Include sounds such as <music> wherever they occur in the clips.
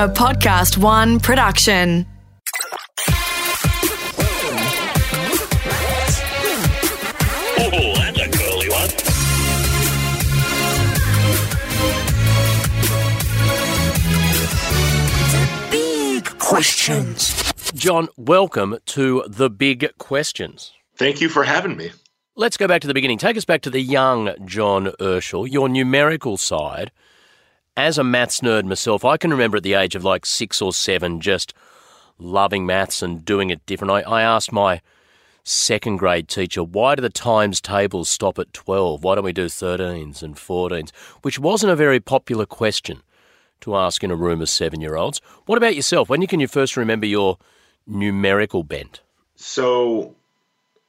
A PodcastOne production. Oh, that's a curly one. Big questions. John, welcome to the big questions. Thank you for having me. Let's go back to the beginning. Take us back to the young John Urschel, your numerical side. As a maths nerd myself, I can remember at the age of like six or seven just loving maths and doing it different. I, I asked my second grade teacher, why do the times tables stop at 12? Why don't we do 13s and 14s? Which wasn't a very popular question to ask in a room of seven year olds. What about yourself? When can you first remember your numerical bent? So,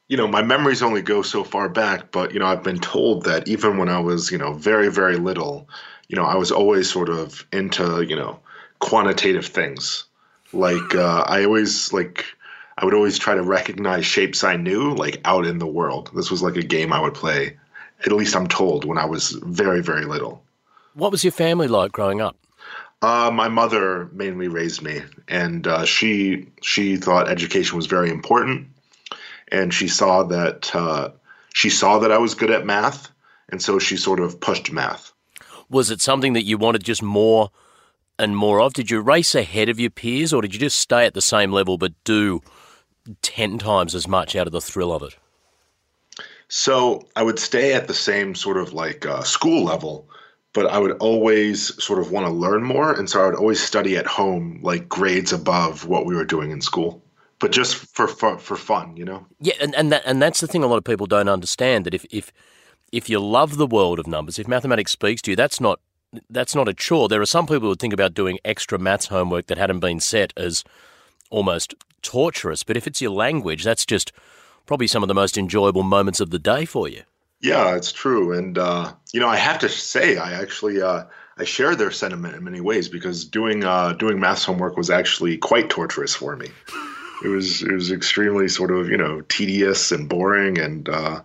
you know, my memories only go so far back, but, you know, I've been told that even when I was, you know, very, very little, you know, I was always sort of into, you know, quantitative things. Like, uh, I always, like, I would always try to recognize shapes I knew, like, out in the world. This was like a game I would play, at least I'm told, when I was very, very little. What was your family like growing up? Uh, my mother mainly raised me, and uh, she she thought education was very important, and she saw that uh, she saw that I was good at math, and so she sort of pushed math. Was it something that you wanted just more and more of? Did you race ahead of your peers, or did you just stay at the same level but do ten times as much out of the thrill of it? So I would stay at the same sort of like uh, school level, but I would always sort of want to learn more, and so I would always study at home, like grades above what we were doing in school, but just for for, for fun, you know. Yeah, and and that, and that's the thing a lot of people don't understand that if if if you love the world of numbers, if mathematics speaks to you, that's not that's not a chore. There are some people who would think about doing extra maths homework that hadn't been set as almost torturous, but if it's your language, that's just probably some of the most enjoyable moments of the day for you. Yeah, it's true, and uh, you know, I have to say, I actually uh, I share their sentiment in many ways because doing uh, doing maths homework was actually quite torturous for me. It was it was extremely sort of you know tedious and boring, and uh,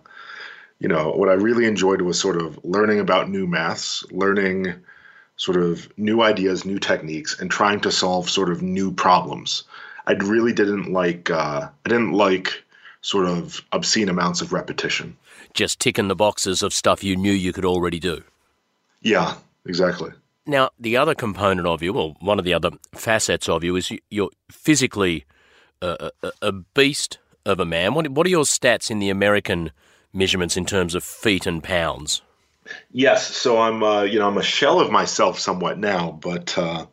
you know what I really enjoyed was sort of learning about new maths, learning sort of new ideas, new techniques, and trying to solve sort of new problems. I really didn't like uh, I didn't like sort of obscene amounts of repetition. Just ticking the boxes of stuff you knew you could already do. Yeah, exactly. Now, the other component of you, well, one of the other facets of you, is you- you're physically a, a, a beast of a man. What, what are your stats in the American measurements in terms of feet and pounds? Yes, so I'm uh, you know I'm a shell of myself somewhat now, but uh,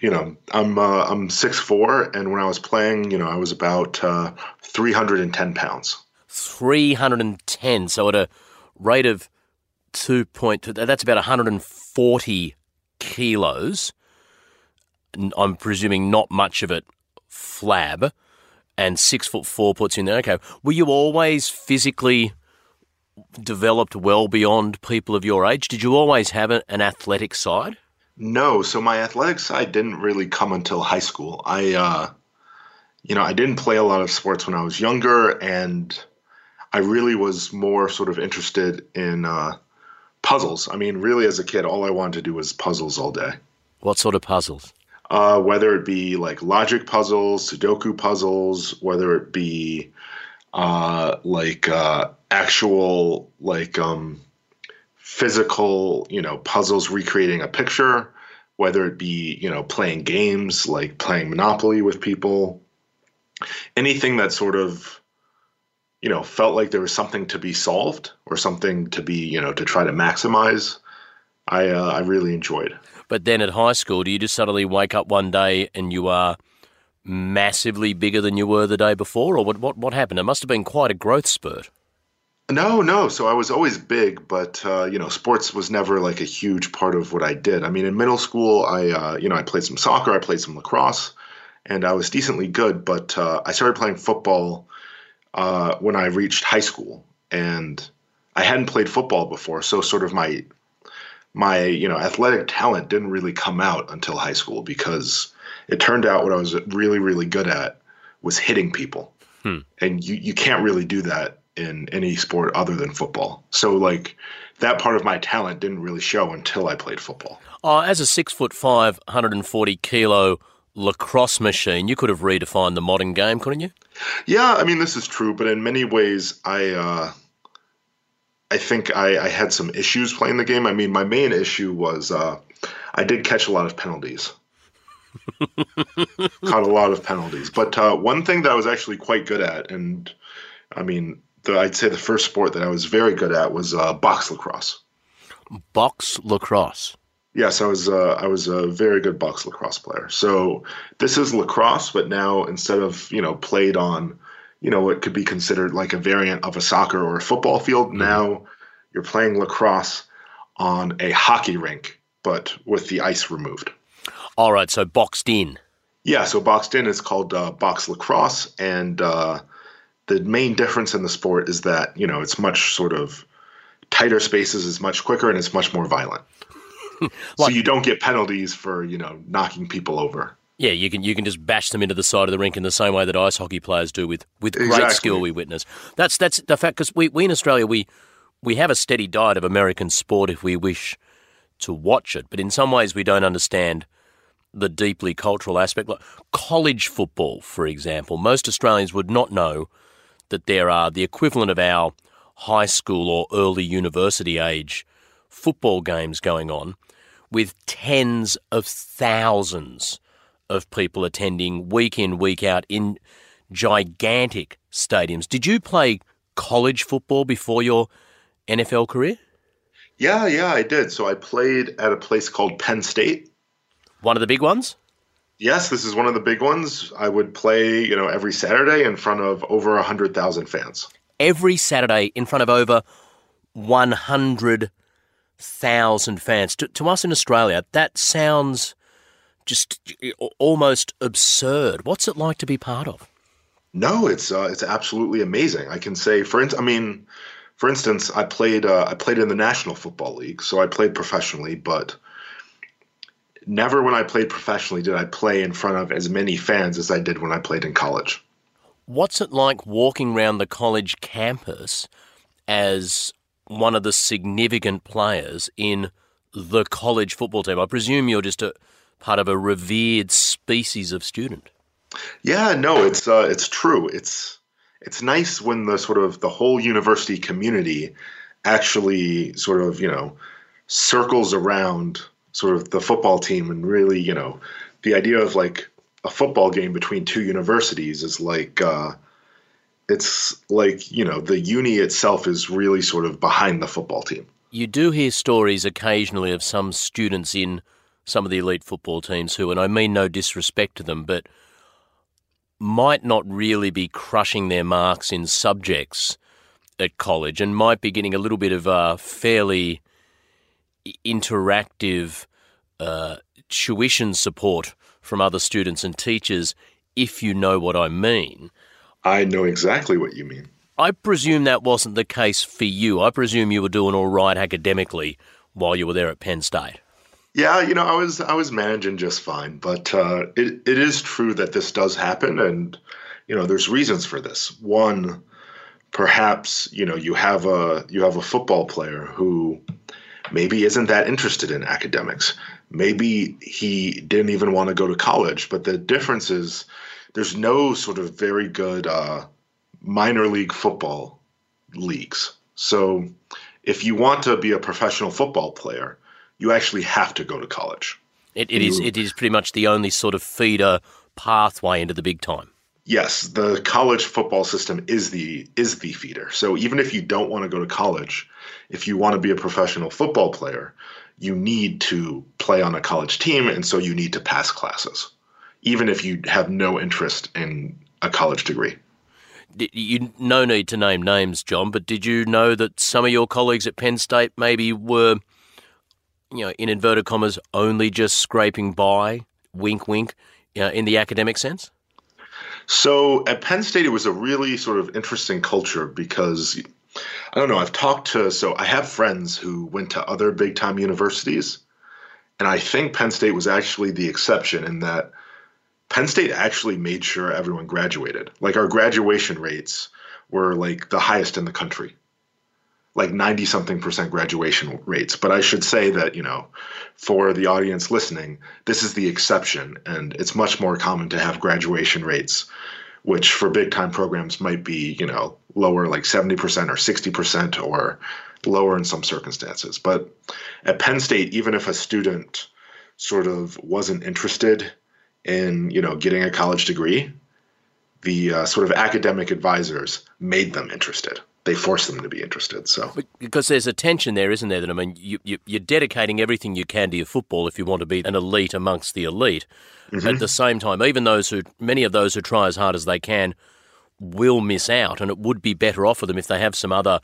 you know I'm uh, I'm six four, and when I was playing, you know I was about uh, 310 pounds. 310. So at a rate of 2.2, that's about 140 kilos. I'm presuming not much of it flab, and six foot four puts you in there. Okay. Were you always physically developed well beyond people of your age? Did you always have an athletic side? No, so my athletic side didn't really come until high school. I uh, you know I didn't play a lot of sports when I was younger, and I really was more sort of interested in uh, puzzles. I mean, really, as a kid, all I wanted to do was puzzles all day. What sort of puzzles? Uh, whether it be like logic puzzles, Sudoku puzzles, whether it be uh, like uh, actual like um, physical, you know, puzzles recreating a picture, whether it be you know playing games like playing Monopoly with people, anything that sort of you know felt like there was something to be solved or something to be you know to try to maximize. I uh, I really enjoyed. But then at high school, do you just suddenly wake up one day and you are massively bigger than you were the day before, or what? What, what happened? It must have been quite a growth spurt. No, no. So I was always big, but uh, you know, sports was never like a huge part of what I did. I mean, in middle school, I uh, you know I played some soccer, I played some lacrosse, and I was decently good. But uh, I started playing football uh, when I reached high school, and I hadn't played football before, so sort of my my you know athletic talent didn't really come out until high school because it turned out what I was really really good at was hitting people, and you you can't really do that in any sport other than football. So like that part of my talent didn't really show until I played football. Oh, as a six foot five, 140 kilo lacrosse machine, you could have redefined the modern game, couldn't you? Yeah, I mean this is true, but in many ways, I uh, I think I, I had some issues playing the game. I mean, my main issue was uh, I did catch a lot of penalties. <laughs> Caught a lot of penalties, but uh, one thing that I was actually quite good at, and I mean, the, I'd say the first sport that I was very good at was uh, box lacrosse. Box lacrosse. Yes, I was. Uh, I was a very good box lacrosse player. So this is lacrosse, but now instead of you know played on, you know what could be considered like a variant of a soccer or a football field, now you're playing lacrosse on a hockey rink, but with the ice removed. All right, so boxed in. Yeah, so boxed in is called uh, box lacrosse, and uh, the main difference in the sport is that you know it's much sort of tighter spaces, it's much quicker, and it's much more violent. <laughs> so you don't get penalties for you know knocking people over. Yeah, you can you can just bash them into the side of the rink in the same way that ice hockey players do with, with great skill. We witness that's that's the fact because we, we in Australia we we have a steady diet of American sport if we wish to watch it, but in some ways we don't understand the deeply cultural aspect. Like college football, for example, most Australians would not know that there are the equivalent of our high school or early university age football games going on with tens of thousands of people attending week in, week out in gigantic stadiums. Did you play college football before your NFL career? Yeah, yeah, I did. So I played at a place called Penn State. One of the big ones? Yes, this is one of the big ones. I would play, you know, every Saturday in front of over a hundred thousand fans. Every Saturday in front of over 100,000 fans. To, to us in Australia, that sounds just almost absurd. What's it like to be part of? No, it's uh, it's absolutely amazing. I can say, for instance, I mean, for instance, I played uh, I played in the National Football League, so I played professionally, but never when I played professionally did I play in front of as many fans as I did when I played in college. What's it like walking around the college campus as one of the significant players in the college football team? I presume you're just a part of a revered species of student. Yeah, no, it's uh, it's true. It's it's nice when the sort of the whole university community actually sort of you know circles around sort of the football team and really you know the idea of like a football game between two universities is like uh, it's like you know the uni itself is really sort of behind the football team. You do hear stories occasionally of some students in some of the elite football teams who, and I mean no disrespect to them, but might not really be crushing their marks in subjects at college and might be getting a little bit of a fairly interactive uh, tuition support from other students and teachers, if you know what I mean. I know exactly what you mean. I presume that wasn't the case for you. I presume you were doing all right academically while you were there at Penn State. Yeah, you know, I was I was managing just fine, but uh, it it is true that this does happen, and you know, there's reasons for this. One, perhaps you know, you have a you have a football player who maybe isn't that interested in academics. Maybe he didn't even want to go to college, but the difference is there's no sort of very good uh, minor league football leagues. So if you want to be a professional football player, you actually have to go to college. It, it is it is pretty much the only sort of feeder pathway into the big time. Yes, the college football system is the is the feeder. So even if you don't want to go to college, if you want to be a professional football player, you need to play on a college team and so you need to pass classes. Even if you have no interest in a college degree. You no need to name names, John, but did you know that some of your colleagues at Penn State maybe were, you know, in inverted commas, only just scraping by, wink, wink, know, in the academic sense? So at Penn State, it was a really sort of interesting culture because I don't know. I've talked to so I have friends who went to other big time universities, and I think Penn State was actually the exception in that Penn State actually made sure everyone graduated. Like our graduation rates were like the highest in the country, like 90 something percent graduation rates. But I should say that, you know, for the audience listening, this is the exception. And it's much more common to have graduation rates, which for big time programs might be, you know, lower like 70% or 60% or lower in some circumstances. But at Penn State, even if a student sort of wasn't interested in, you know, getting a college degree, the uh, sort of academic advisors made them interested. They force them to be interested. So Because there's a tension there, isn't there? That I mean, you, you, you're dedicating everything you can to your football if you want to be an elite amongst the elite. Mm-hmm. At the same time, even those who, many of those who try as hard as they can, will miss out, and it would be better off for them if they have some other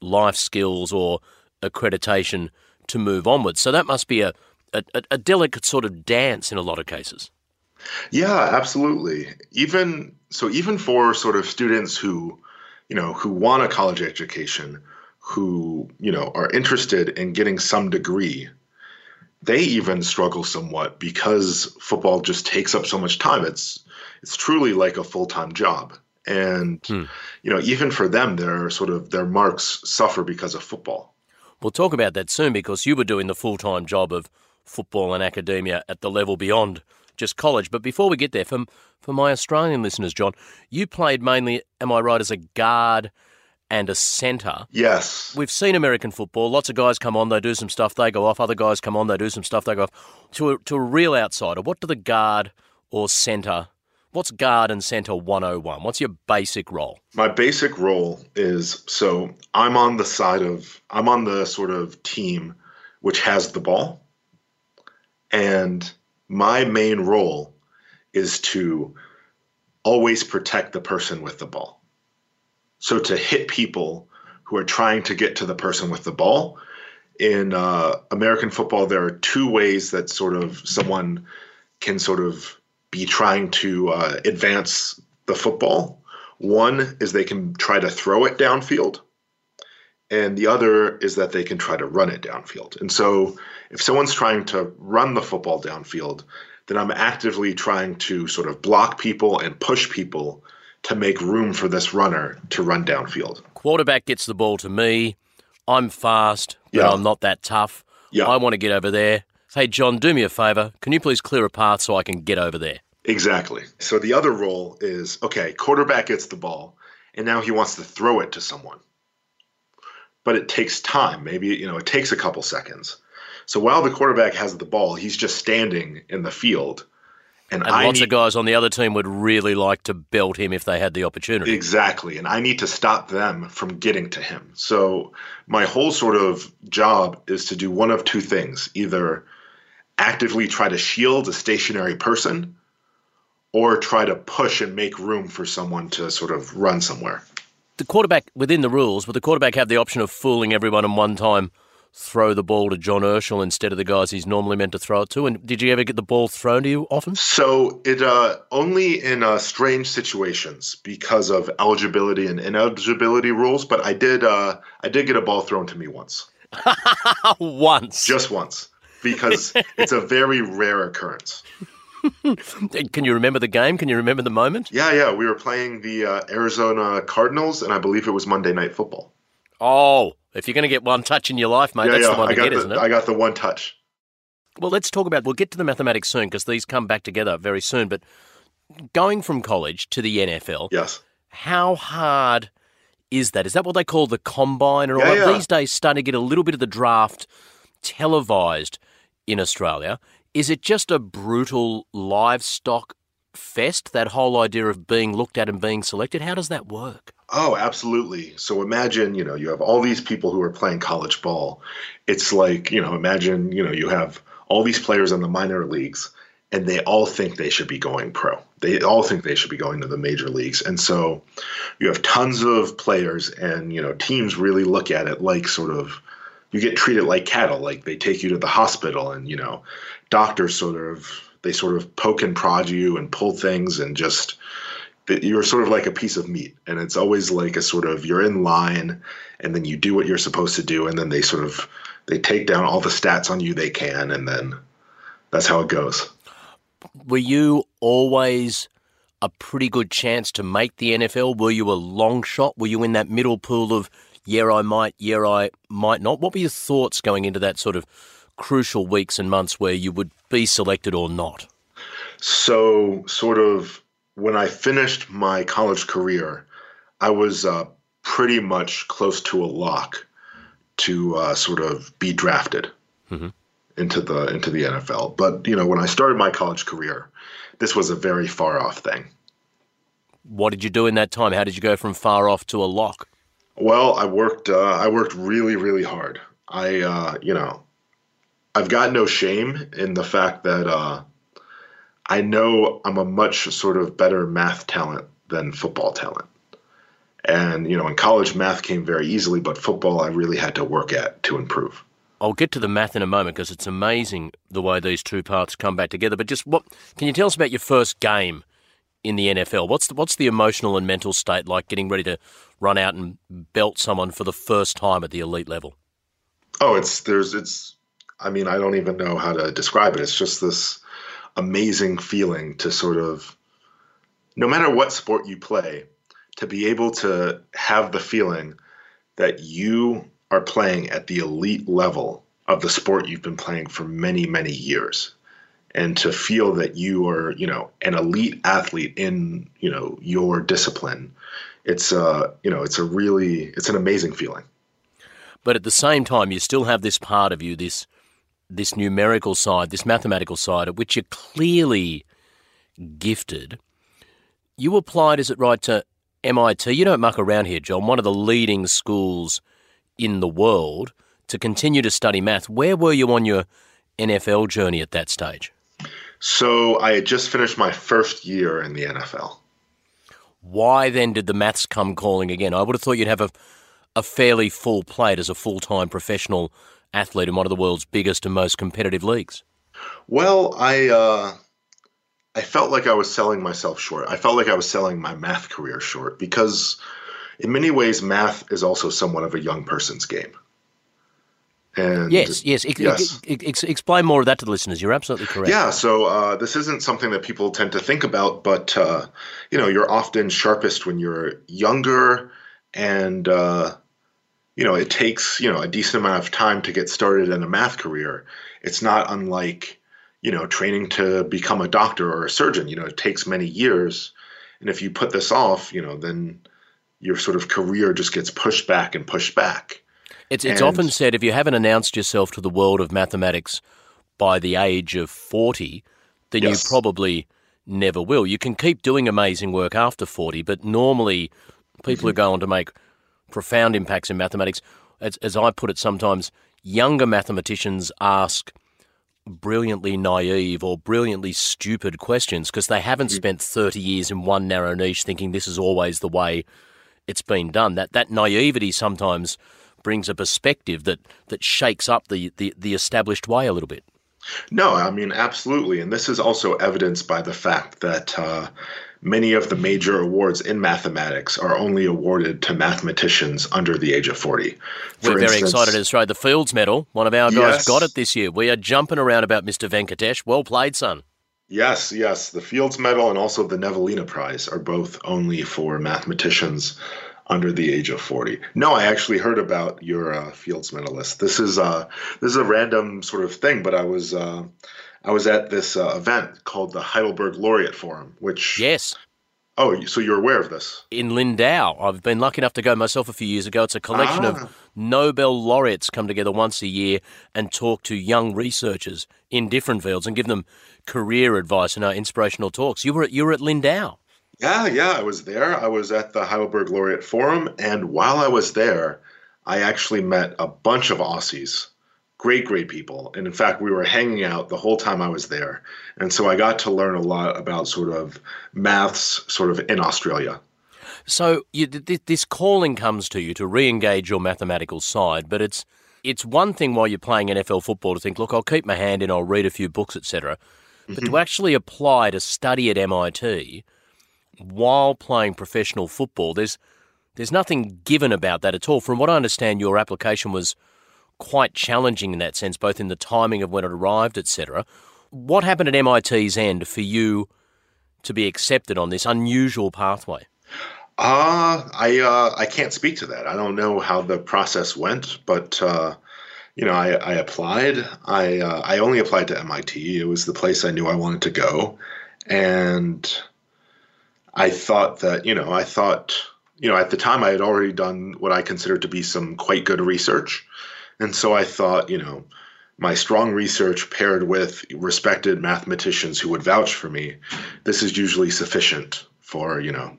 life skills or accreditation to move onwards. So that must be a, a, a delicate sort of dance in a lot of cases. Yeah, absolutely. Even so, even for sort of students who, you know, who want a college education, who you know are interested in getting some degree, they even struggle somewhat because football just takes up so much time. It's it's truly like a full time job, and hmm. you know, even for them, their sort of their marks suffer because of football. We'll talk about that soon because you were doing the full time job of football and academia at the level beyond just college. But before we get there, for, for my Australian listeners, John, you played mainly, am I right, as a guard and a centre. Yes. We've seen American football. Lots of guys come on, they do some stuff, they go off. Other guys come on, they do some stuff, they go off. To a, to a real outsider, what do the guard or centre, what's guard and centre 101? What's your basic role? My basic role is so I'm on the side of I'm on the sort of team which has the ball. And my main role is to always protect the person with the ball. So to hit people who are trying to get to the person with the ball. In uh, American football, there are two ways that sort of someone can sort of be trying to uh, advance the football. One is they can try to throw it downfield, and the other is that they can try to run it downfield. And so, if someone's trying to run the football downfield, then I'm actively trying to sort of block people and push people to make room for this runner to run downfield. Quarterback gets the ball to me. I'm fast, but Yeah. I'm not that tough. Yeah. I want to get over there. Hey, John, do me a favour. Can you please clear a path so I can get over there? Exactly. So the other role is okay, quarterback gets the ball, and now he wants to throw it to someone. But it takes time. Maybe, you know, it takes a couple seconds. So while the quarterback has the ball, he's just standing in the field. And, And lots need, of guys on the other team would really like to belt him if they had the opportunity. Exactly. And I need to stop them from getting to him. So my whole sort of job is to do one of two things either actively try to shield a stationary person or try to push and make room for someone to sort of run somewhere. The quarterback, within the rules, would the quarterback have the option of fooling everyone and one time throw the ball to John Urschel instead of the guys he's normally meant to throw it to? And did you ever get the ball thrown to you often? So it uh, only in uh, strange situations because of eligibility and ineligibility rules. But I did uh, I did get a ball thrown to me once, <laughs> Once. just once, because it's a very rare occurrence. <laughs> Can you remember the game? Can you remember the moment? Yeah, yeah, we were playing the uh, Arizona Cardinals, and I believe it was Monday Night Football. Oh, if you're going to get one touch in your life, mate, yeah, that's yeah, the one I to get, the isn't it? I got the one touch. Well, let's talk about. We'll get to the mathematics soon because these come back together very soon. But going from college to the NFL, Yes. how hard is that? Is that what they call the combine? Or Yeah, yeah. these days, starting to get a little bit of the draft televised in Australia. Is it just a brutal livestock fest? That whole idea of being looked at and being selected. How does that work? Oh, absolutely. So imagine, you know, you have all these people who are playing college ball. It's like, you know, imagine, you know, you have all these players in the minor leagues and they all think they should be going pro. They all think they should be going to the major leagues. And so you have tons of players and, you know, teams really look at it like sort of you get treated like cattle, like they take you to the hospital and, you know, doctors sort of they sort of poke and prod you and pull things and just you're sort of like a piece of meat and it's always like a sort of you're in line and then you do what you're supposed to do and then they sort of they take down all the stats on you they can and then that's how it goes Were you always a pretty good chance to make the NFL? Were you a long shot? Were you in that middle pool of, yeah, I might, yeah, I might not? What were your thoughts going into that sort of crucial weeks and months where you would be selected or not? So, sort of, when I finished my college career, I was uh, pretty much close to a lock to uh, sort of be drafted Mhm. into the into the NFL. But you know, when I started my college career, this was a very far off thing. What did you do in that time? How did you go from far off to a lock? Well, I worked. Uh, I worked really, really hard. I, uh, you know, I've got no shame in the fact that uh, I know I'm a much sort of better math talent than football talent. And you know, in college, math came very easily, but football, I really had to work at to improve. I'll get to the math in a moment because it's amazing the way these two parts come back together. But just what can you tell us about your first game in the NFL? What's the, what's the emotional and mental state like getting ready to run out and belt someone for the first time at the elite level? Oh, it's there's it's. I mean, I don't even know how to describe it. It's just this amazing feeling to sort of, no matter what sport you play, to be able to have the feeling that you are playing at the elite level of the sport you've been playing for many, many years. And to feel that you are, you know, an elite athlete in, you know, your discipline, it's uh, you know, it's a really it's an amazing feeling. But at the same time, you still have this part of you, this this numerical side, this mathematical side, at which you're clearly gifted. You applied, is it right, to MIT? You don't muck around here, John. One of the leading schools in the world to continue to study math. Where were you on your NFL journey at that stage? So I had just finished my first year in the NFL. Why then did the maths come calling again? I would have thought you'd have a, a fairly full plate as a full time professional athlete in one of the world's biggest and most competitive leagues. Well, I uh, I felt like I was selling myself short. I felt like I was selling my math career short because, in many ways, math is also somewhat of a young person's game. And Yes, yes. Ex- yes. ex- ex- explain more of that to the listeners. You're absolutely correct. Yeah, so uh, this isn't something that people tend to think about, but uh, you know, you're often sharpest when you're younger, and uh, you know, it takes you know a decent amount of time to get started in a math career. It's not unlike you know training to become a doctor or a surgeon. You know, it takes many years, and if you put this off, you know, then your sort of career just gets pushed back and pushed back. It's, it's And- often said if you haven't announced yourself to the world of mathematics by the age of 40, then Yes. you probably never will. You can keep doing amazing work after 40, but normally people who Mm-hmm. go on to make profound impacts in mathematics, as, as I put it sometimes, younger mathematicians ask brilliantly naive or brilliantly stupid questions because they haven't Mm. spent 30 years in one narrow niche thinking this is always the way it's been done. That that naivety sometimes brings a perspective that, that shakes up the, the, the established way a little bit. No, I mean, absolutely. And this is also evidenced by the fact that uh, many of the major awards in mathematics are only awarded to mathematicians under the age of 40. We're very instance- excited to throw the Fields Medal. One of our guys Yes. got it this year. We are jumping around about Mr. Venkatesh. Well played, son. Yes, yes. The Fields Medal and also the Nevanlinna Prize are both only for mathematicians under the age of 40. No, I actually heard about your uh, Fields medalist. This is uh, this is a random sort of thing, but I was uh, I was at this uh, event called the Heidelberg Laureate Forum, which Yes. oh, so you're aware of this? In Lindau. I've been lucky enough to go myself a few years ago. It's a collection Ah. of Nobel laureates come together once a year and talk to young researchers in different fields and give them career advice and uh, inspirational talks. You were at, you were at Lindau. Yeah, yeah, I was there. I was at the Heidelberg Laureate Forum, and while I was there, I actually met a bunch of Aussies. Great, great people. And in fact, we were hanging out the whole time I was there. And so I got to learn a lot about sort of maths sort of in Australia. So you, th- th- this calling comes to you to re-engage your mathematical side, but it's it's one thing while you're playing NFL football to think, look, I'll keep my hand in, I'll read a few books, etc. But to mm-hmm. actually apply to study at MIT while playing professional football, there's there's nothing given about that at all. From what I understand, your application was quite challenging in that sense, both in the timing of when it arrived, etc. What happened at MIT's end for you to be accepted on this unusual pathway? Uh, I uh, I can't speak to that. I don't know how the process went, but uh, you know, I, I applied. I uh, I only applied to MIT. It was the place I knew I wanted to go, and I thought that you know I thought you know at the time I had already done what I considered to be some quite good research, and so I thought you know my strong research paired with respected mathematicians who would vouch for me, this is usually sufficient for you know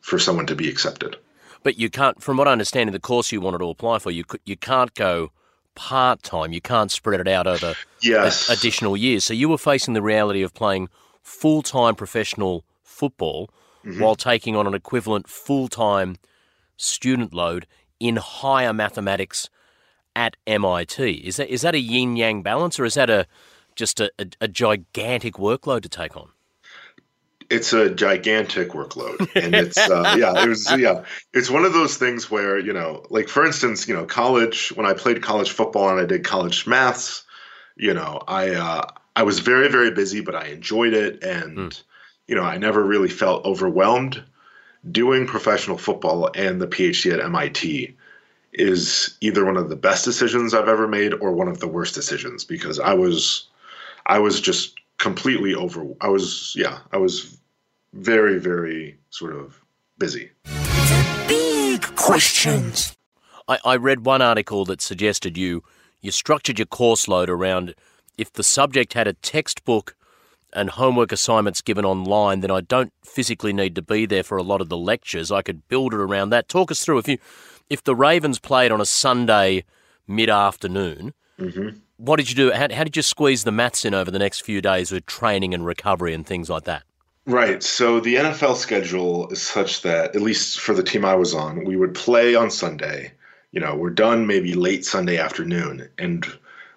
for someone to be accepted. But you can't, from what I understand, in the course you wanted to apply for, you you can't go part time. You can't spread it out over Yes. additional years. So you were facing the reality of playing full time professional football while taking on an equivalent full time student load in higher mathematics at MIT. Is that is that a yin yang balance, or is that a just a, a, a gigantic workload to take on? it's a gigantic workload and <laughs> it's uh, yeah it was yeah it's one of those things where you know like for instance you know college when i played college football and i did college maths you know i uh, i was very very busy but i enjoyed it and you know i never really felt overwhelmed doing professional football and the phd at mit is either one of the best decisions i've ever made or one of the worst decisions because i was i was just completely over i was yeah i was very, very sort of busy. Big questions. I, I read one article that suggested you you structured your course load around if the subject had a textbook and homework assignments given online, then I don't physically need to be there for a lot of the lectures. I could build it around that. Talk us through if you if the Ravens played on a Sunday mid afternoon. Mm-hmm. What did you do? How, how did you squeeze the maths in over the next few days with training and recovery and things like that? Right. So the NFL schedule is such that, at least for the team I was on, we would play on Sunday. You know, we're done maybe late Sunday afternoon, and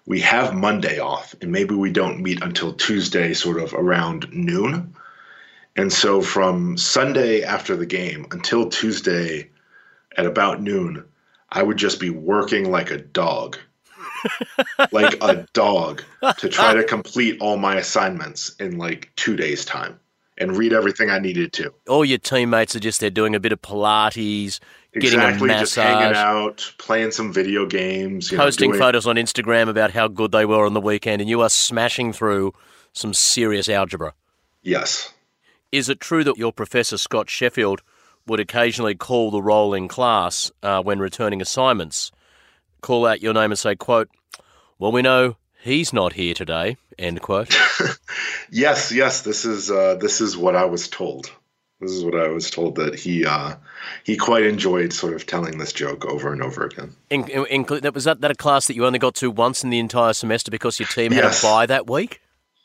we have Monday off, and maybe we don't meet until Tuesday, sort of around noon. And so from Sunday after the game until Tuesday at about noon, I would just be working like a dog. <laughs> like a dog to try to complete all my assignments in like two days' time and read everything I needed to. All your teammates are just there doing a bit of Pilates, getting exactly, a just hanging out, playing some video games, you know, posting doing- photos on Instagram about how good they were on the weekend, and you are smashing through some serious algebra. Yes. Is it true that your professor, Scott Sheffield, would occasionally call the roll in class uh, when returning assignments, call out your name and say, quote, well, we know he's not here today, end quote. <laughs> Yes, yes, this is uh, this is what I was told. This is what I was told that he uh, he quite enjoyed sort of telling this joke over and over again. In, in, that, was that, that a class that you only got to once in the entire semester because your team had Yes. a bye that week?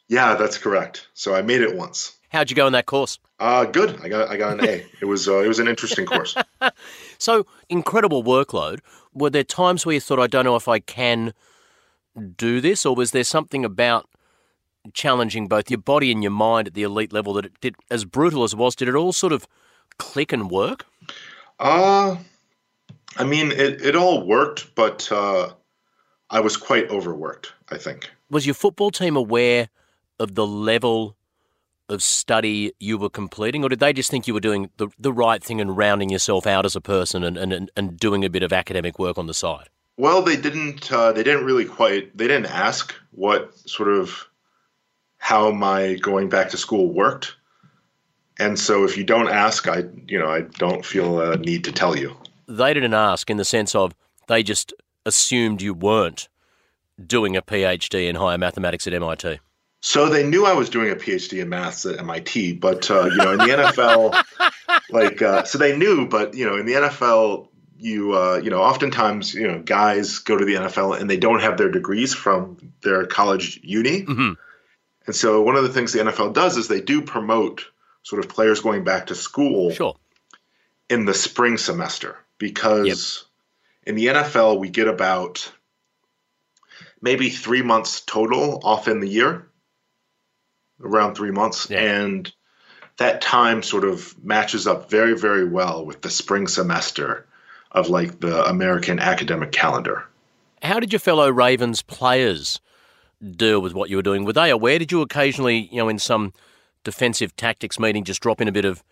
Yeah, that's correct. So I made it once. How'd you go in that course? Uh, good. I got I got an A. It was uh, it was an interesting course. <laughs> So, incredible workload. Were there times where you thought, I don't know if I can do this, or was there something about challenging both your body and your mind at the elite level that it did, as brutal as it was, did it all sort of click and work? Uh, I mean, it, it all worked, but uh, I was quite overworked, I think. Was your football team aware of the level of study you were completing, or did they just think you were doing the, the right thing and rounding yourself out as a person and, and, and doing a bit of academic work on the side? Well, they didn't. Uh, they didn't really quite. They didn't ask what sort of how my going back to school worked. And so, if you don't ask, I you know I don't feel a need to tell you. they didn't ask in the sense of they just assumed you weren't doing a PhD in higher mathematics at MIT. So they knew I was doing a PhD in maths at MIT, but uh, you know, in the NFL, <laughs> like, uh, so they knew, but you know, in the NFL, you uh, you know, oftentimes, you know, guys go to the NFL and they don't have their degrees from their college uni, Mhm. And so one of the things the NFL does is they do promote sort of players going back to school Sure. in the spring semester because in the NFL we get about maybe three months total off in the year, around three months, Yeah. and that time sort of matches up very very well with the spring semester of like the American academic calendar. How did your fellow Ravens players deal with what you were doing? Were they aware? Did you occasionally, you know, in some defensive tactics meeting, just drop in a bit of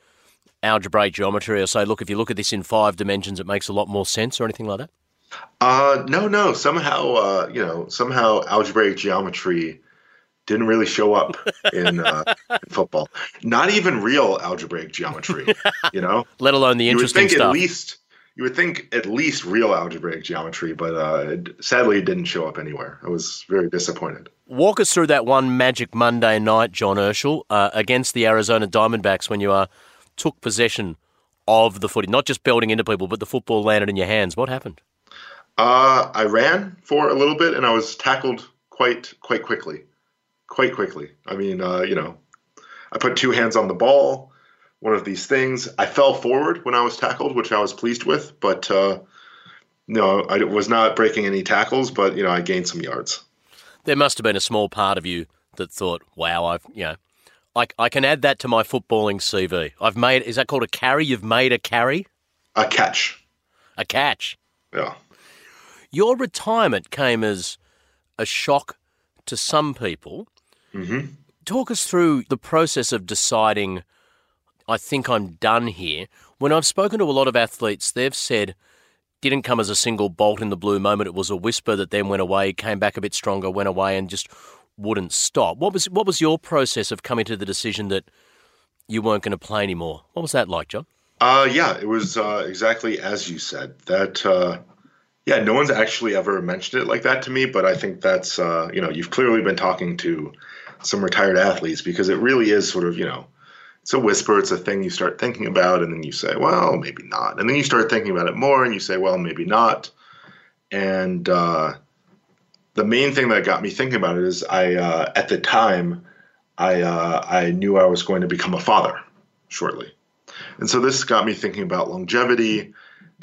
algebraic geometry or say, look, if you look at this in five dimensions, it makes a lot more sense or anything like that? Uh, no, no. Somehow, uh, you know, somehow algebraic geometry didn't really show up <laughs> in, uh, in football. Not even real algebraic geometry, you know. <laughs> Let alone the you would interesting think stuff. at least you would think at least real algebraic geometry, but uh, it, sadly, it didn't show up anywhere. I was very disappointed. Walk us through that one magic Monday night, John Urschel, uh, against the Arizona Diamondbacks when you uh, took possession of the footy, not just belting into people, but the football landed in your hands. What happened? Uh, I ran for a little bit, and I was tackled quite quite quickly, quite quickly. I mean, uh, you know, I put two hands on the ball. One of these things. I fell forward when I was tackled, which I was pleased with, but uh, no, I was not breaking any tackles. But you know, I gained some yards. There must have been a small part of you that thought, "Wow, I've you know, I, I can add that to my footballing CV. I've made is that called a carry? You've made a carry, A catch. a catch." Yeah. Your retirement came as a shock to some people. hmm Talk us through the process of deciding, I think I'm done here. When I've spoken to a lot of athletes, they've said, didn't come as a single bolt in the blue moment. It was a whisper that then went away, came back a bit stronger, went away, and just wouldn't stop. What was what was your process of coming to the decision that you weren't going to play anymore? What was that like, John? Uh, yeah, it was uh, exactly as you said. That uh, yeah, no one's actually ever mentioned it like that to me, but I think that's uh, you know you've clearly been talking to some retired athletes because it really is sort of you know it's a whisper, it's a thing you start thinking about, and then you say, well, maybe not, and then you start thinking about it more, and you say, well, maybe not, and uh, the main thing that got me thinking about it is I uh, at the time I uh, I knew I was going to become a father shortly. And so this got me thinking about longevity.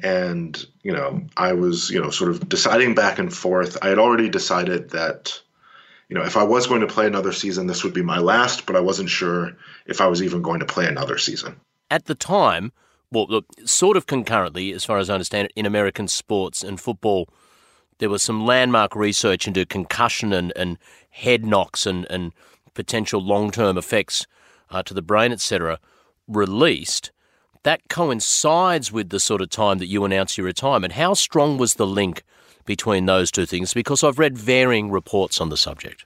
And, you know, I was, you know, sort of deciding back and forth. I had already decided that, you know, if I was going to play another season, this would be my last, but I wasn't sure if I was even going to play another season. At the time, well, look, sort of concurrently, as far as I understand it, in American sports and football, there was some landmark research into concussion and, and head knocks and, and potential long term effects uh, to the brain, etc., released. That coincides with the sort of time that you announced your retirement. How strong was the link between those two things? Because I've read varying reports on the subject.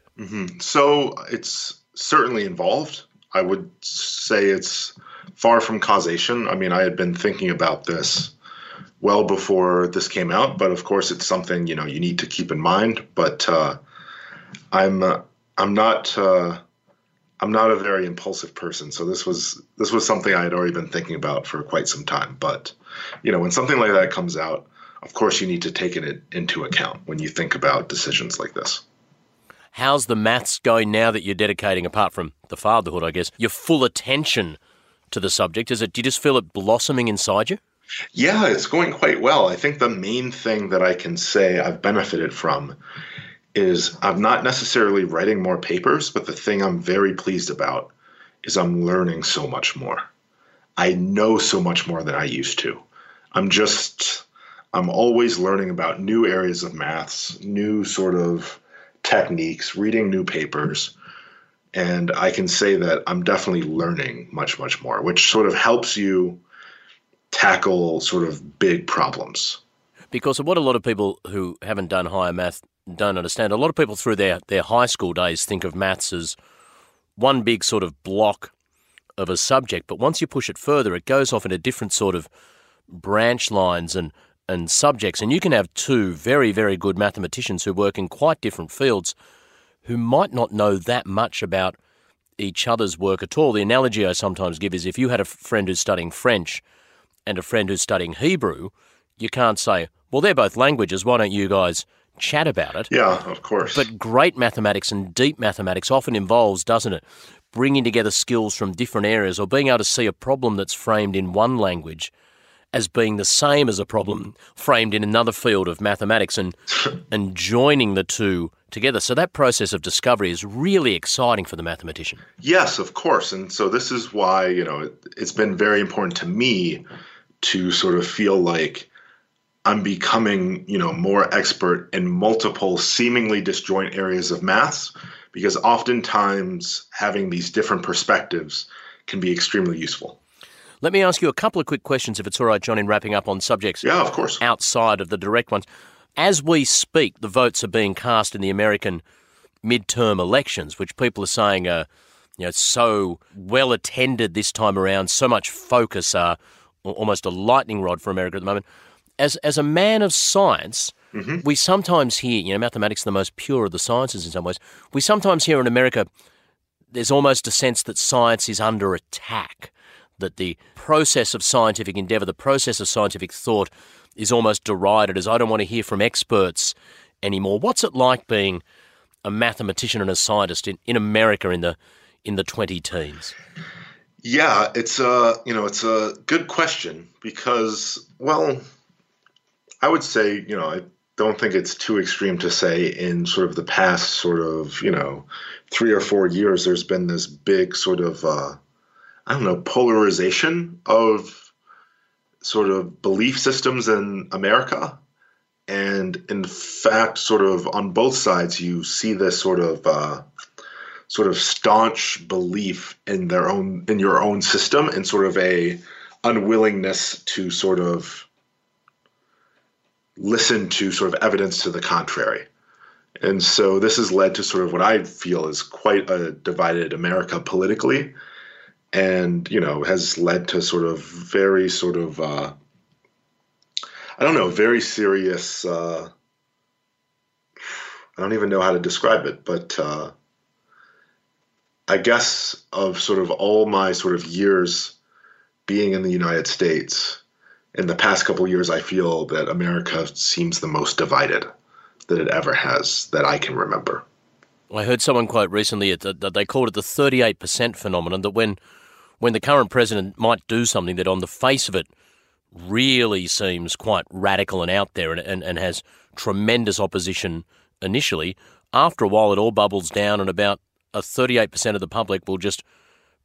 So it's certainly involved. I would say it's far from causation. I mean, I had been thinking about this well before this came out, but of course, it's something you know you need to keep in mind. But uh, I'm uh, I'm not uh, I'm not a very impulsive person, so this was this was something I had already been thinking about for quite some time. But you know, when something like that comes out, of course, you need to take it into account when you think about decisions like this. How's the maths going now that you're dedicating, apart from the fatherhood, I guess, your full attention to the subject? Is it? Do you just feel it blossoming inside you? Yeah, it's going quite well. I think the main thing that I can say I've benefited from is I'm not necessarily writing more papers, but the thing I'm very pleased about is I'm learning so much more. I know so much more than I used to. I'm just, I'm always learning about new areas of maths, new sort of techniques, reading new papers. And I can say that I'm definitely learning much, much more, which sort of helps you tackle sort of big problems. Because what a lot of people who haven't done higher math don't understand. A lot of people through their, their high school days think of maths as one big sort of block of a subject, but once you push it further, it goes off into different sort of branch lines and, and subjects. And you can have two very, very good mathematicians who work in quite different fields who might not know that much about each other's work at all. The analogy I sometimes give is if you had a friend who's studying French and a friend who's studying Hebrew, you can't say, well, they're both languages. Why don't you guys chat about it? Yeah, of course. But great mathematics and deep mathematics often involves, doesn't it, bringing together skills from different areas or being able to see a problem that's framed in one language as being the same as a problem framed in another field of mathematics and <laughs> and joining the two together. So that process of discovery is really exciting for the mathematician. Yes, of course. And so this is why, you know, it, it's been very important to me to sort of feel like I'm becoming, you know, more expert in multiple seemingly disjoint areas of maths because oftentimes having these different perspectives can be extremely useful. Let me ask you a couple of quick questions, if it's all right, John, in wrapping up on subjects Yeah, of course. outside of the direct ones. As we speak, the votes are being cast in the American midterm elections, which people are saying are you know, so well attended this time around, so much focus, uh, almost a lightning rod for America at the moment. As, as a man of science, we sometimes hear, you know, mathematics is the most pure of the sciences in some ways. We sometimes hear in America there's almost a sense that science is under attack, that the process of scientific endeavour, the process of scientific thought, is almost derided as I don't want to hear from experts anymore. What's it like being a mathematician and a scientist in, in America in the in the twenty teens? Yeah, it's a you know it's a good question because well, I would say you know I don't think it's too extreme to say in sort of the past sort of you know three or four years there's been this big sort of uh, I don't know polarization of sort of belief systems in America. And in fact, sort of on both sides, you see this sort of uh, sort of staunch belief in their own in your own system and sort of a unwillingness to sort of listen to sort of evidence to the contrary. And so this has led to sort of what I feel is quite a divided America politically and you know has led to sort of very sort of uh, I don't know very serious uh, I don't even know how to describe it but uh, I guess of sort of all my sort of years being in the United States in the past couple years I feel that America seems the most divided that it ever has that I can remember. I heard someone quote recently that that they called it the 38% phenomenon, that when, when the current president might do something that on the face of it really seems quite radical and out there and, and, and has tremendous opposition initially, after a while it all bubbles down and about a 38% of the public will just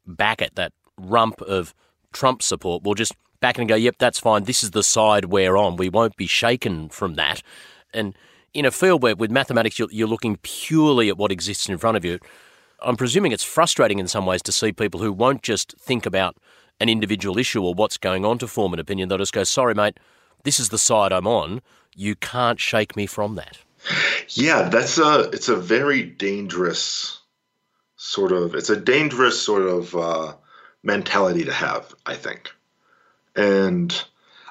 back at that rump of Trump support. Will just back and go, yep, that's fine. This is the side we're on. We won't be shaken from that. And in a field where with mathematics you're, you're looking purely at what exists in front of you, I'm presuming it's frustrating in some ways to see people who won't just think about an individual issue or what's going on to form an opinion. They'll just go, sorry, mate, this is the side I'm on. You can't shake me from that. Yeah, that's a it's a very dangerous sort of it's a dangerous sort of uh, mentality to have, I think. And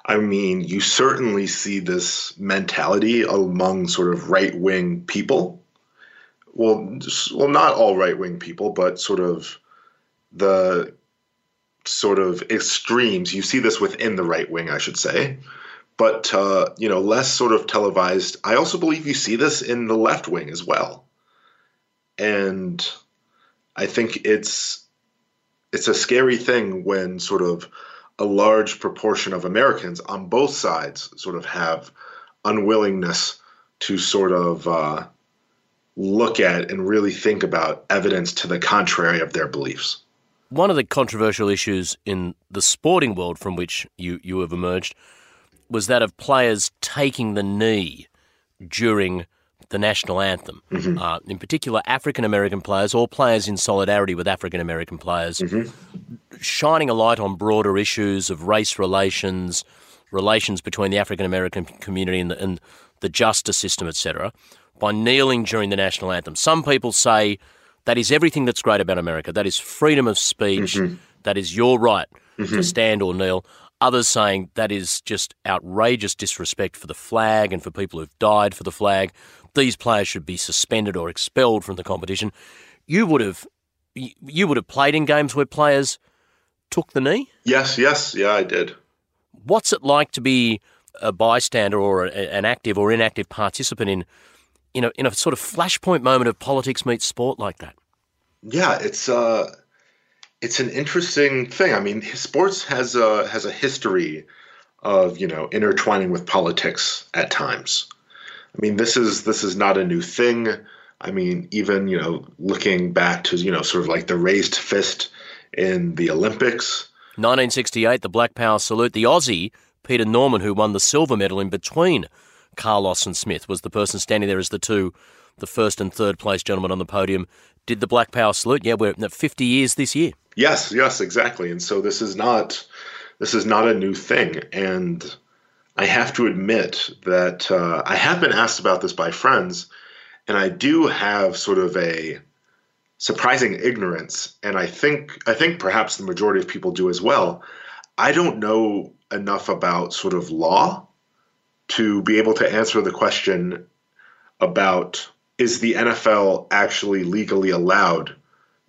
I mean, you certainly see this mentality among sort of right wing people. Well, just- well, not all right wing people, but sort of the sort of extremes. You see this within the right wing, I should say but uh, you know less sort of televised. I also believe you see this in the left wing as well, and I think it's it's a scary thing when sort of a large proportion of Americans on both sides sort of have unwillingness to sort of uh, look at and really think about evidence to the contrary of their beliefs. One of the controversial issues in the sporting world from which you, you have emerged was that of players taking the knee during the national anthem. Uh, in particular, African American players or players in solidarity with African American players, shining a light on broader issues of race relations, relations between the African American community and the, and the justice system, etc., by kneeling during the national anthem. Some people say that is everything that's great about America. That is freedom of speech. Mm-hmm. That is your right to mm-hmm. stand or kneel. Others saying that is just outrageous disrespect for the flag and for people who've died for the flag. These players should be suspended or expelled from the competition. You would have, you- you would have played in games where players took the knee. Yes, yes, yeah, I did. What's it like to be a bystander or a, an active or inactive participant in, in a, in a sort of flashpoint moment of politics meets sport like that? Yeah, it's uh it's an interesting thing. I mean, sports has a has a history of, you know, intertwining with politics at times. I mean, this is this is not a new thing. I mean, even, you know, looking back to, you know, sort of like the raised fist in the Olympics. 1968, the Black Power salute. The Aussie, Peter Norman, who won the silver medal in between Carlos and Smith, was the person standing there as the two the first and third place gentlemen on the podium did the Black Power salute. Yeah, we're at 50 years this year. Yes, yes, exactly. And so this is not this is not a new thing. And I have to admit that uh, I have been asked about this by friends, and I do have sort of a surprising ignorance, and I think I think perhaps the majority of people do as well. I don't know enough about sort of law to be able to answer the question about is the NFL actually legally allowed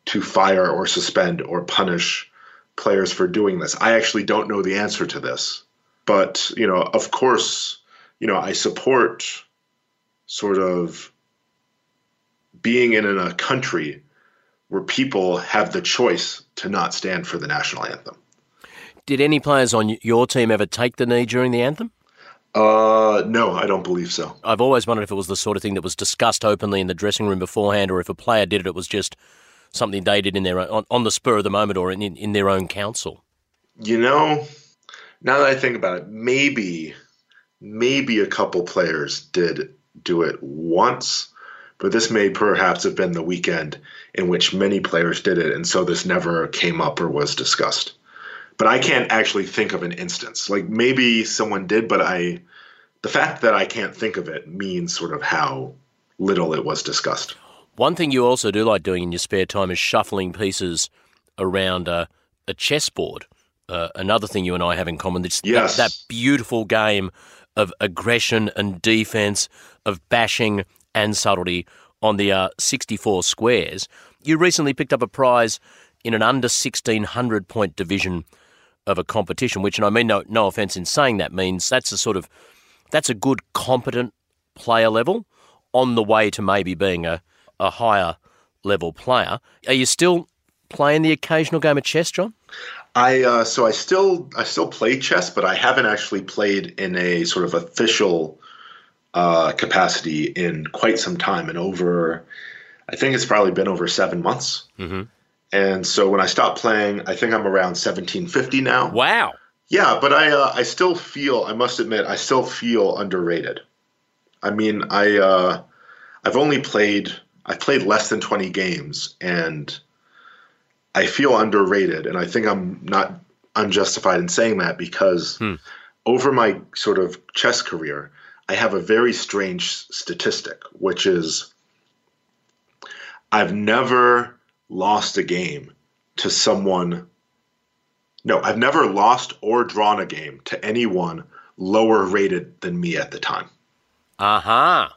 to fire or suspend or punish players for doing this? I actually don't know the answer to this. But, you know, of course, you know, I support sort of being in a country where people have the choice to not stand for the national anthem. Did any players on your team ever take the knee during the anthem? Uh, no, I don't believe so. I've always wondered if it was the sort of thing that was discussed openly in the dressing room beforehand, or if a player did it, it was just something they did in their own, on, on the spur of the moment or in, in their own council. You know, now that I think about it, maybe, maybe a couple players did do it once, but this may perhaps have been the weekend in which many players did it, and so this never came up or was discussed but I can't actually think of an instance. Like maybe someone did, but I, the fact that I can't think of it means sort of how little it was discussed. One thing you also do like doing in your spare time is shuffling pieces around a, a chessboard. Uh, another thing you and I have in common. It's yes. that, that beautiful game of aggression and defense, of bashing and subtlety on the uh, 64 squares. You recently picked up a prize in an under 1600 point division of a competition, which, and I mean no, no offence in saying that, means that's a sort of that's a good, competent player level on the way to maybe being a, a higher level player. Are you still playing the occasional game of chess, John? I uh, so I still I still play chess, but I haven't actually played in a sort of official uh, capacity in quite some time, and over I think it's probably been over seven months. Mm-hmm. And so when I stopped playing, I think I'm around 1750 now. Wow. Yeah, but I uh, I still feel I must admit I still feel underrated. I mean I uh, I've only played I've played less than 20 games and I feel underrated and I think I'm not unjustified in saying that because Hmm. over my sort of chess career I have a very strange statistic which is I've never lost a game to someone. No, I've never lost or drawn a game to anyone lower rated than me at the time. Aha. Uh-huh.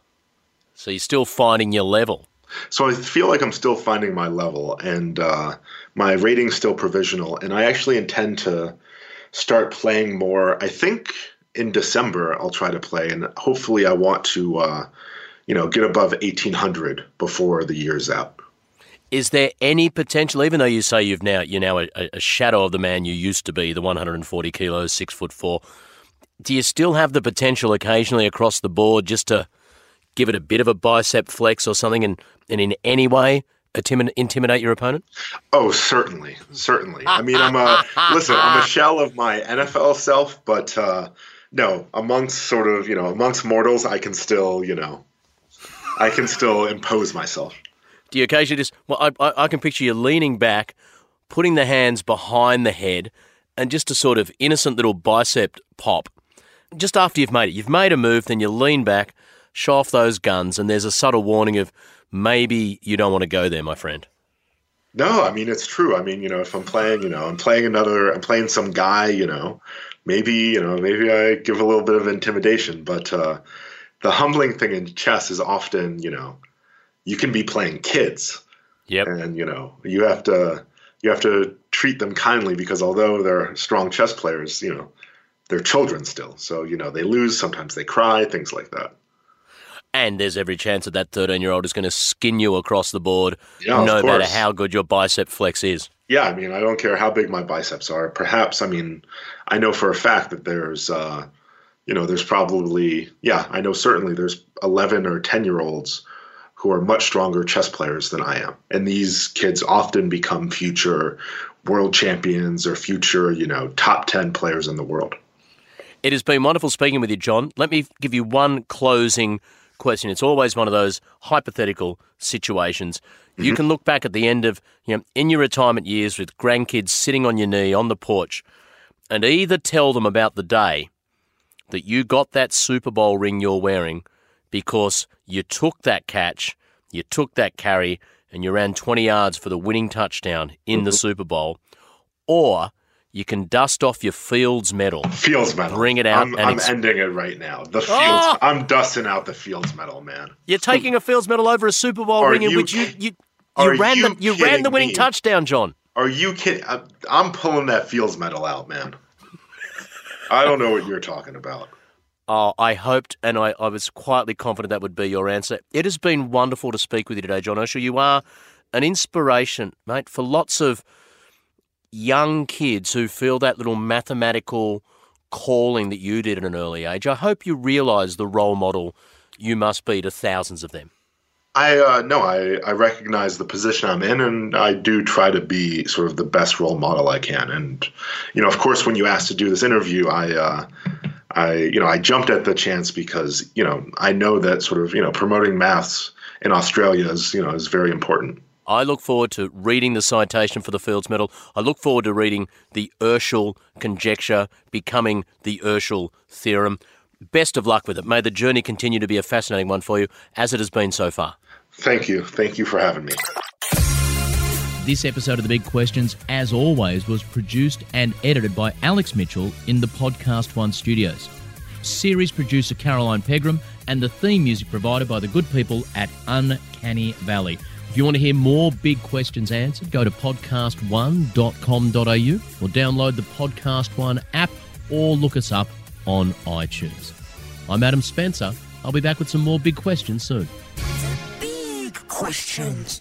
So you're still finding your level. So I feel like I'm still finding my level, and uh, my rating's still provisional. And I actually intend to start playing more. I think in December I'll try to play, and hopefully I want to, uh, you know, get above 1800 before the year's out. Is there any potential, even though you say you've now you're now a, a shadow of the man you used to be, the 140 kilos, six foot four? Do you still have the potential occasionally across the board just to give it a bit of a bicep flex or something, and, and in any way intimidate your opponent? Oh, certainly, certainly. I mean, I'm a <laughs> listen. I'm a shell of my NFL self, but uh, no, amongst sort of you know amongst mortals, I can still you know, I can still impose myself. Do you occasionally just? Well, I, I, I can picture you leaning back, putting the hands behind the head, and just a sort of innocent little bicep pop. Just after you've made it, you've made a move, then you lean back, show off those guns, and there's a subtle warning of maybe you don't want to go there, my friend. No, I mean it's true. I mean, you know, if I'm playing, you know, I'm playing another, I'm playing some guy, you know, maybe, you know, maybe I give a little bit of intimidation. But uh, the humbling thing in chess is often, you know, you can be playing kids, Yep. and you know, you have to you have to treat them kindly because although they're strong chess players, you know, they're children still. So you know, they lose sometimes, they cry, things like that. And there's every chance that that 13 year old is going to skin you across the board, Yeah, no matter how good your bicep flex is. Yeah, I mean, I don't care how big my biceps are. Perhaps, I mean, I know for a fact that there's, uh, you know, there's probably, yeah, I know certainly there's 11 or 10 year olds who are much stronger chess players than I am. And these kids often become future world champions or future, you know, top 10 players in the world. It has been wonderful speaking with you, John. Let me give you one closing question. It's always one of those hypothetical situations. You mm-hmm. can look back at the end of, you know, in your retirement years with grandkids sitting on your knee on the porch and either tell them about the day that you got that Super Bowl ring you're wearing because you took that catch, you took that carry, and you ran 20 yards for the winning touchdown in the mm-hmm. Super Bowl, or you can dust off your Fields medal. Fields medal. Bring it out I'm, and I'm ex- ending it right now. The Fields. Oh! I'm dusting out the Fields medal, man. You're taking a Fields medal over a Super Bowl Are ring in you which you you, you ran you the you ran the winning me? touchdown, John. Are you kidding? I'm pulling that Fields medal out, man. I don't know what you're talking about. Oh, I hoped and I, I was quietly confident that would be your answer. It has been wonderful to speak with you today, John Urschel. You are an inspiration, mate, for lots of young kids who feel that little mathematical calling that you did at an early age. I hope you realise the role model you must be to thousands of them. I uh, no, I, I recognize the position I'm in, and I do try to be sort of the best role model I can. And you know, of course, when you asked to do this interview, I uh, I you know I jumped at the chance because you know I know that sort of you know promoting maths in Australia is you know is very important. I look forward to reading the citation for the Fields Medal. I look forward to reading the Urschel conjecture becoming the Urschel theorem. Best of luck with it. May the journey continue to be a fascinating one for you, as it has been so far. Thank you, thank you for having me. This episode of The Big Questions, as always, was produced and edited by Alex Mitchell in the PodcastOne studios. Series producer Caroline Pegram, and the theme music provided by the good people at Uncanny Valley. If you want to hear more big questions answered, go to podcast1.com.au or download the PodcastOne app or look us up on iTunes. I'm Adam Spencer. I'll be back with some more big questions soon. Big questions.